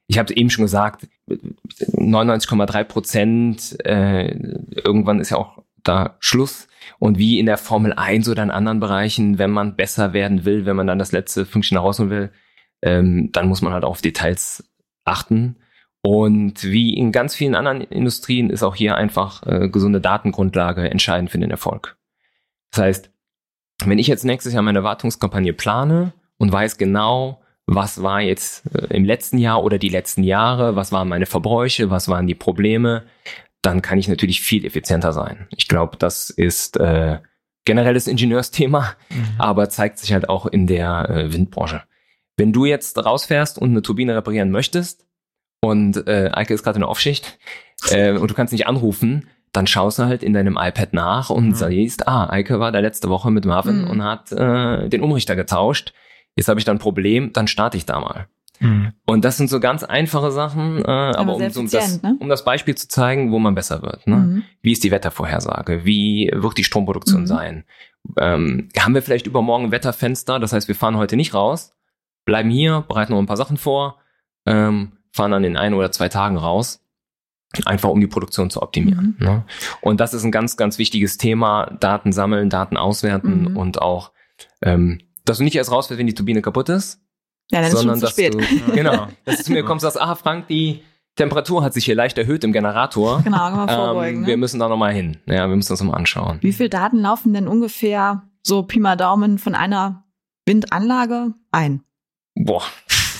Ich habe eben schon gesagt, 99,3 Prozent, äh, irgendwann ist ja auch da Schluss. Und wie in der Formel 1 oder in anderen Bereichen, wenn man besser werden will, wenn man dann das letzte Fünkchen rausholen will, ähm, dann muss man halt auf Details achten. Und wie in ganz vielen anderen Industrien ist auch hier einfach äh, gesunde Datengrundlage entscheidend für den Erfolg. Das heißt, wenn ich jetzt nächstes Jahr meine Wartungskampagne plane und weiß genau, was war jetzt äh, im letzten Jahr oder die letzten Jahre, was waren meine Verbräuche, was waren die Probleme, dann kann ich natürlich viel effizienter sein. Ich glaube, das ist äh, generelles Ingenieursthema, aber zeigt sich halt auch in der äh, Windbranche. Wenn du jetzt rausfährst und eine Turbine reparieren möchtest und äh, Eike ist gerade in der Aufschicht äh, und du kannst nicht anrufen, dann schaust du halt in deinem iPad nach und Mhm. siehst, ah, Eike war da letzte Woche mit Marvin Mhm. und hat äh, den Umrichter getauscht. Jetzt habe ich da ein Problem, dann starte ich da mal. Mhm. Und das sind so ganz einfache Sachen, äh, aber um, sehr so um, das, ne? um das Beispiel zu zeigen, wo man besser wird. Ne? Mhm. Wie ist die Wettervorhersage? Wie wird die Stromproduktion Mhm. sein? Ähm, haben wir vielleicht übermorgen ein Wetterfenster? Das heißt, wir fahren heute nicht raus, bleiben hier, bereiten noch ein paar Sachen vor, ähm, fahren dann in ein oder zwei Tagen raus, einfach um die Produktion zu optimieren. Mhm. Ne? Und das ist ein ganz, ganz wichtiges Thema. Daten sammeln, Daten auswerten Mhm. und auch, ähm, dass du nicht erst rausfährst, wenn die Turbine kaputt ist, Ja, dann ist sondern schon zu dass spät. du genau, dass du zu mir kommst und sagst, ah Frank, die Temperatur hat sich hier leicht erhöht im Generator. Genau, kann man vorbeugen. Ähm, wir ne? müssen da nochmal hin. Ja, wir müssen das nochmal anschauen. Wie viel Daten laufen denn ungefähr so Pi mal Daumen von einer Windanlage ein? Boah.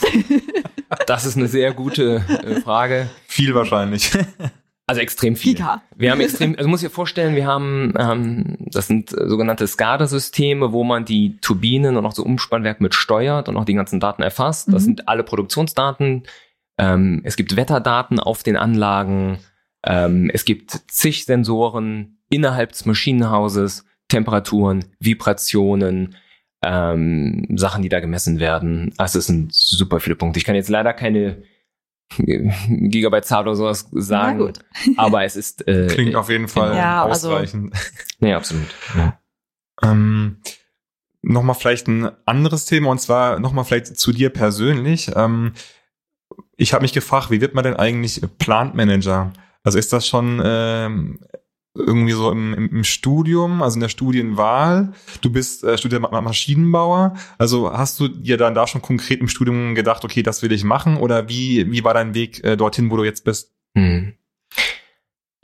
Das ist eine sehr gute äh, Frage. Viel wahrscheinlich. Also extrem viel. Giga. Wir haben extrem, also muss dir vorstellen, wir haben, ähm, das sind äh, sogenannte SCADA-Systeme, wo man die Turbinen und auch so Umspannwerk mit steuert und auch die ganzen Daten erfasst. Das Mhm. sind alle Produktionsdaten. Ähm, es gibt Wetterdaten auf den Anlagen. Ähm, es gibt zig Sensoren innerhalb des Maschinenhauses, Temperaturen, Vibrationen, ähm, Sachen, die da gemessen werden. Also es sind super viele Punkte. Ich kann jetzt leider keine Gigabyte-Zahl oder sowas Na sagen. gut. Aber es ist äh, Klingt auf jeden Fall Ja, also- ausreichend. Nee, absolut. Ja. Ähm, nochmal vielleicht ein anderes Thema und zwar nochmal vielleicht zu dir persönlich. Ähm, ich habe mich gefragt, wie wird man denn eigentlich Plant Manager? Also ist das schon ähm, irgendwie so im, im, Studium, also in der Studienwahl? Du bist äh, Student Ma- Maschinenbauer. Also hast du dir dann da schon konkret im Studium gedacht, okay, das will ich machen? Oder wie, wie war dein Weg äh, dorthin, wo du jetzt bist? Hm.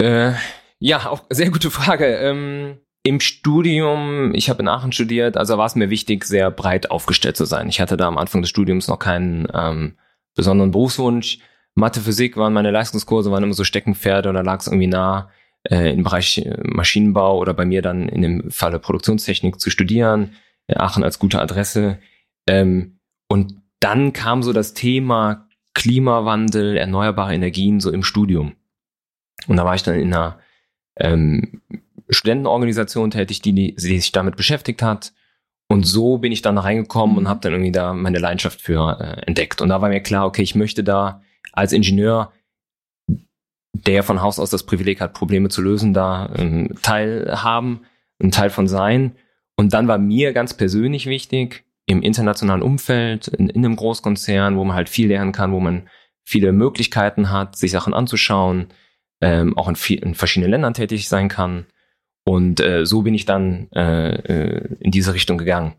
Äh, ja, auch sehr gute Frage. Ähm, Im Studium, ich habe in Aachen studiert, also war es mir wichtig, sehr breit aufgestellt zu sein. Ich hatte da am Anfang des Studiums noch keinen ähm, besonderen Berufswunsch. Mathe, Physik waren meine Leistungskurse, waren immer so Steckenpferde und da lag es irgendwie nah, äh, im Bereich äh, Maschinenbau oder bei mir dann in dem Falle Produktionstechnik zu studieren. Äh, Aachen als gute Adresse. Ähm, und dann kam so das Thema Klimawandel, erneuerbare Energien so im Studium. Und da war ich dann in einer ähm, Studentenorganisation tätig, die, die sich damit beschäftigt hat. Und so bin ich dann reingekommen Mhm. und habe dann irgendwie da meine Leidenschaft für äh, entdeckt. Und da war mir klar, okay, ich möchte da als Ingenieur, der von Haus aus das Privileg hat, Probleme zu lösen, da ähm, teilhaben, ein Teil von sein. Und dann war mir ganz persönlich wichtig, im internationalen Umfeld, in, in einem Großkonzern, wo man halt viel lernen kann, wo man viele Möglichkeiten hat, sich Sachen anzuschauen, ähm, auch in, viel, in verschiedenen Ländern tätig sein kann. Und äh, so bin ich dann äh, äh, in diese Richtung gegangen.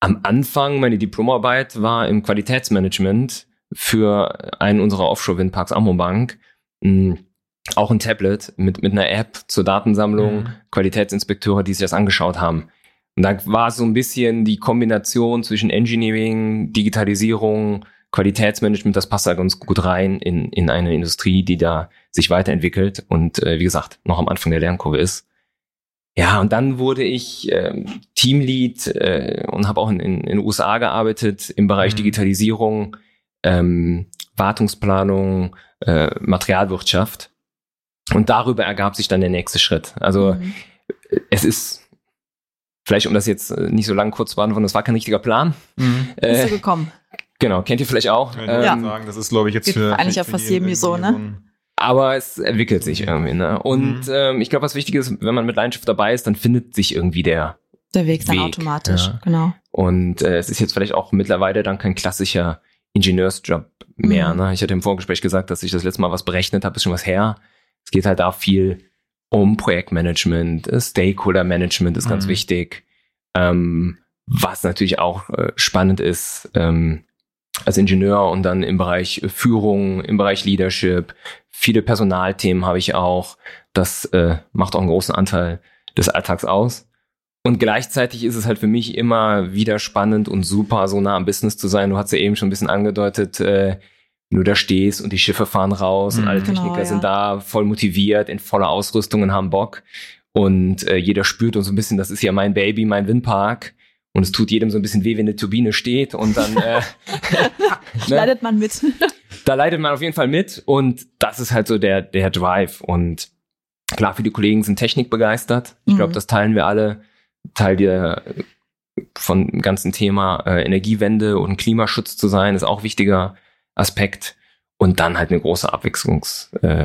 Am Anfang, meine Diplomarbeit war im Qualitätsmanagement für einen unserer Offshore-Windparks Amobank. Mh, auch ein Tablet mit, mit einer App zur Datensammlung, Mhm. Qualitätsinspekteure, die sich das angeschaut haben. Und da war so ein bisschen die Kombination zwischen Engineering, Digitalisierung, Qualitätsmanagement, das passt da ganz gut rein in, in eine Industrie, die da sich weiterentwickelt und äh, wie gesagt, noch am Anfang der Lernkurve ist. ja, und dann wurde ich ähm, Teamlead äh, und habe auch in, in, in den USA gearbeitet im Bereich Mhm. Digitalisierung, ähm, Wartungsplanung, äh, Materialwirtschaft. Und darüber ergab sich dann der nächste Schritt. Also Mhm. es ist, vielleicht um das jetzt äh, nicht so lang kurz zu beantworten, das war kein richtiger Plan. Bist Äh, du gekommen? genau, kennt ihr vielleicht auch. Ich nur Ähm, sagen, das ist, glaube ich, jetzt Geht für. eigentlich auf fast jedem so, ne? Aber es entwickelt sich irgendwie. Ne? Und Mhm. ähm, ich glaube, was wichtig ist, wenn man mit Leidenschaft dabei ist, dann findet sich irgendwie der. Der Weg dann Weg, automatisch, ja. genau. Und äh, es ist jetzt vielleicht auch mittlerweile dann kein klassischer Ingenieursjob mehr. Mhm. Ne? Ich hatte im Vorgespräch gesagt, dass ich das letzte Mal was berechnet habe, ist schon was her. Es geht halt da viel um Projektmanagement, äh, Stakeholder-Management ist ganz Mhm. wichtig. Ähm, was natürlich auch äh, spannend ist, ähm, als Ingenieur und dann im Bereich Führung, im Bereich Leadership. Viele Personalthemen habe ich auch. Das äh, macht auch einen großen Anteil des Alltags aus. Und gleichzeitig ist es halt für mich immer wieder spannend und super, so nah am Business zu sein. Du hast ja eben schon ein bisschen angedeutet, äh, du da stehst und die Schiffe fahren raus und Mhm. alle Genau, Techniker ja. sind da voll motiviert, in voller Ausrüstung und haben Bock. Und äh, jeder spürt und so ein bisschen, das ist ja mein Baby, mein Windpark. Und es tut jedem so ein bisschen weh, wenn eine Turbine steht und dann äh, ne? Leidet man mit. da leidet man auf jeden Fall mit und das ist halt so der, der Drive. Und klar, viele Kollegen sind technikbegeistert. Ich glaube, Mhm. das teilen wir alle. Teil der von dem ganzen Thema äh, Energiewende und Klimaschutz zu sein, ist auch ein wichtiger Aspekt. Und dann halt eine große Abwechslungs, äh,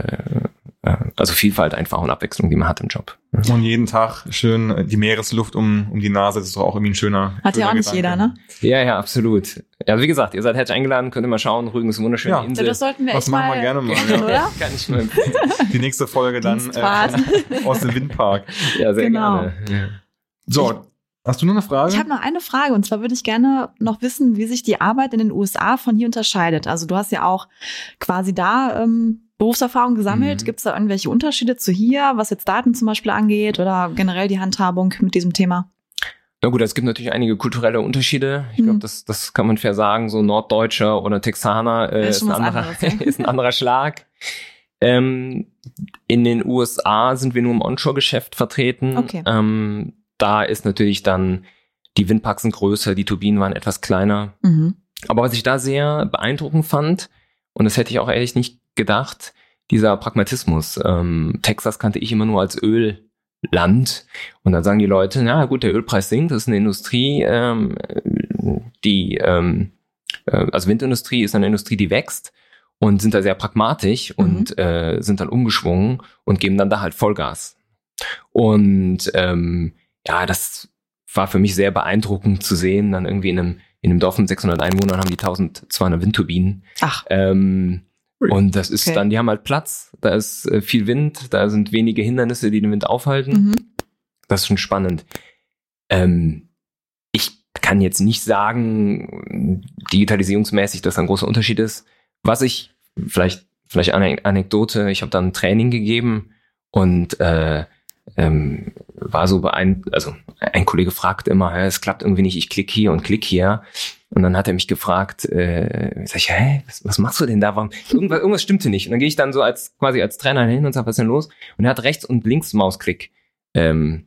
äh, also Vielfalt einfach und Abwechslung, die man hat im Job. Und jeden Tag schön die Meeresluft um, um die Nase, das ist doch auch irgendwie ein schöner. Hat ja schöner auch nicht Gedanke. jeder, ne? Ja, ja, absolut. Ja, wie gesagt, ihr seid herzlich eingeladen, könnt ihr mal schauen. Rügen ist eine wunderschöne Ja. Ja, Insel. das sollten wir Das echt machen wir mal gerne mal, machen, ja. oder? Kann ich nur Die nächste Folge dann äh, aus dem Windpark. Ja, sehr Genau. gerne. Ja. So, hast du noch eine Frage? Ich habe noch eine Frage und zwar würde ich gerne noch wissen, wie sich die Arbeit in den USA von hier unterscheidet. Also du hast ja auch quasi da ähm, Berufserfahrung gesammelt. Mhm. Gibt es da irgendwelche Unterschiede zu hier, was jetzt Daten zum Beispiel angeht oder generell die Handhabung mit diesem Thema? Na gut, es gibt natürlich einige kulturelle Unterschiede. Ich Mhm. glaube, das, das kann man fair sagen. So Norddeutscher oder Texaner äh, Ist ist, ein anderer, anderes, ist ein anderer Schlag. Ähm, in den USA sind wir nur im Onshore-Geschäft vertreten. Okay. Ähm, da ist natürlich dann, die Windparks sind größer, die Turbinen waren etwas kleiner. Mhm. Aber was ich da sehr beeindruckend fand, und das hätte ich auch ehrlich nicht gedacht, dieser Pragmatismus. Ähm, Texas kannte ich immer nur als Ölland. Und dann sagen die Leute, na gut, der Ölpreis sinkt, das ist eine Industrie, ähm, die, ähm, äh, also Windindustrie ist eine Industrie, die wächst und sind da sehr pragmatisch und äh, sind dann umgeschwungen und geben dann da halt Vollgas. Und ähm, ja, das war für mich sehr beeindruckend zu sehen, dann irgendwie in einem in einem Dorf mit 600 Einwohnern haben die 1200 Windturbinen. Ach, Ähm, und das ist Okay. dann, die haben halt Platz, da ist äh, viel Wind, da sind wenige Hindernisse, die den Wind aufhalten. mhm. Das ist schon spannend. Ähm, ich kann jetzt nicht sagen, digitalisierungsmäßig, dass da ein großer Unterschied ist. Was ich, vielleicht, vielleicht eine Anekdote, ich habe dann ein Training gegeben und äh, ähm, war so beeindruckt, also ein Kollege fragt immer, "Hä, es klappt irgendwie nicht, ich klick hier und klick hier. Und dann hat er mich gefragt, äh, sag ich, hä, was, was machst du denn da? Warum? Irgendwas, irgendwas stimmte nicht. Und dann gehe ich dann so als quasi als Trainer hin und sage, was ist denn los? Und er hat rechts und links Mausklick ähm,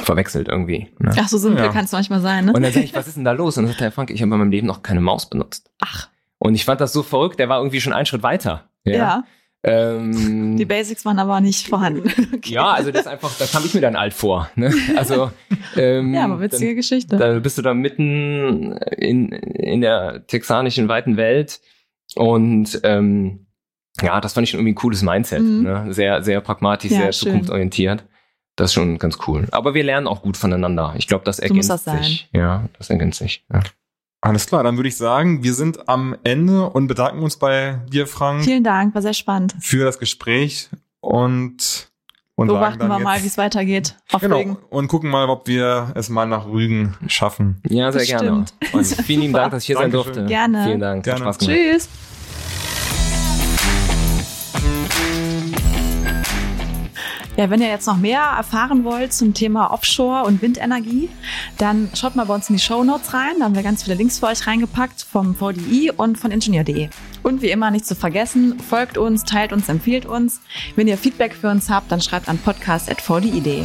verwechselt irgendwie. Ne? Ach, so simpel Ja. kann es manchmal sein, ne? Und dann sage ich, was ist denn da los? Und dann sagt der Frank, ich habe in meinem Leben noch keine Maus benutzt. Ach, Und ich fand das so verrückt, der war irgendwie schon einen Schritt weiter. ja. Ähm, Die Basics waren aber nicht vorhanden. Okay. ja, also das ist einfach, da kam ich mir dann alt vor. Ne? Also ähm, Ja, aber witzige Geschichte. Da bist du da mitten in, in der texanischen weiten Welt und ähm, ja, das fand ich schon irgendwie ein cooles Mindset. Mhm. Ne? Sehr, sehr pragmatisch, Ja, sehr schön. zukunftsorientiert. Das ist schon ganz cool. Aber wir lernen auch gut voneinander. Ich glaube, das muss ergänzt das sein. sich. Ja, das ergänzt sich. Ja. Alles klar, dann würde ich sagen, wir sind am Ende und bedanken uns bei dir, Frank, Vielen Dank, war sehr spannend. für das Gespräch und, und Beobachten sagen wir mal, wie es weitergeht. Auf Genau, Rügen. und gucken mal, ob wir es mal nach Rügen schaffen. Ja, sehr gerne. Bestimmt. Und vielen lieben Dank, dass ich hier sein Dankeschön. durfte. Gerne. Vielen Dank. Gerne. Spaß gemacht. Tschüss. Ja, wenn ihr jetzt noch mehr erfahren wollt zum Thema Offshore und Windenergie, dann schaut mal bei uns in die Show Notes rein. Da haben wir ganz viele Links für euch reingepackt vom VDI und von Ingenieur.de. Und wie immer nicht zu vergessen, folgt uns, teilt uns, empfiehlt uns. Wenn ihr Feedback für uns habt, dann schreibt an podcast.vdi.de.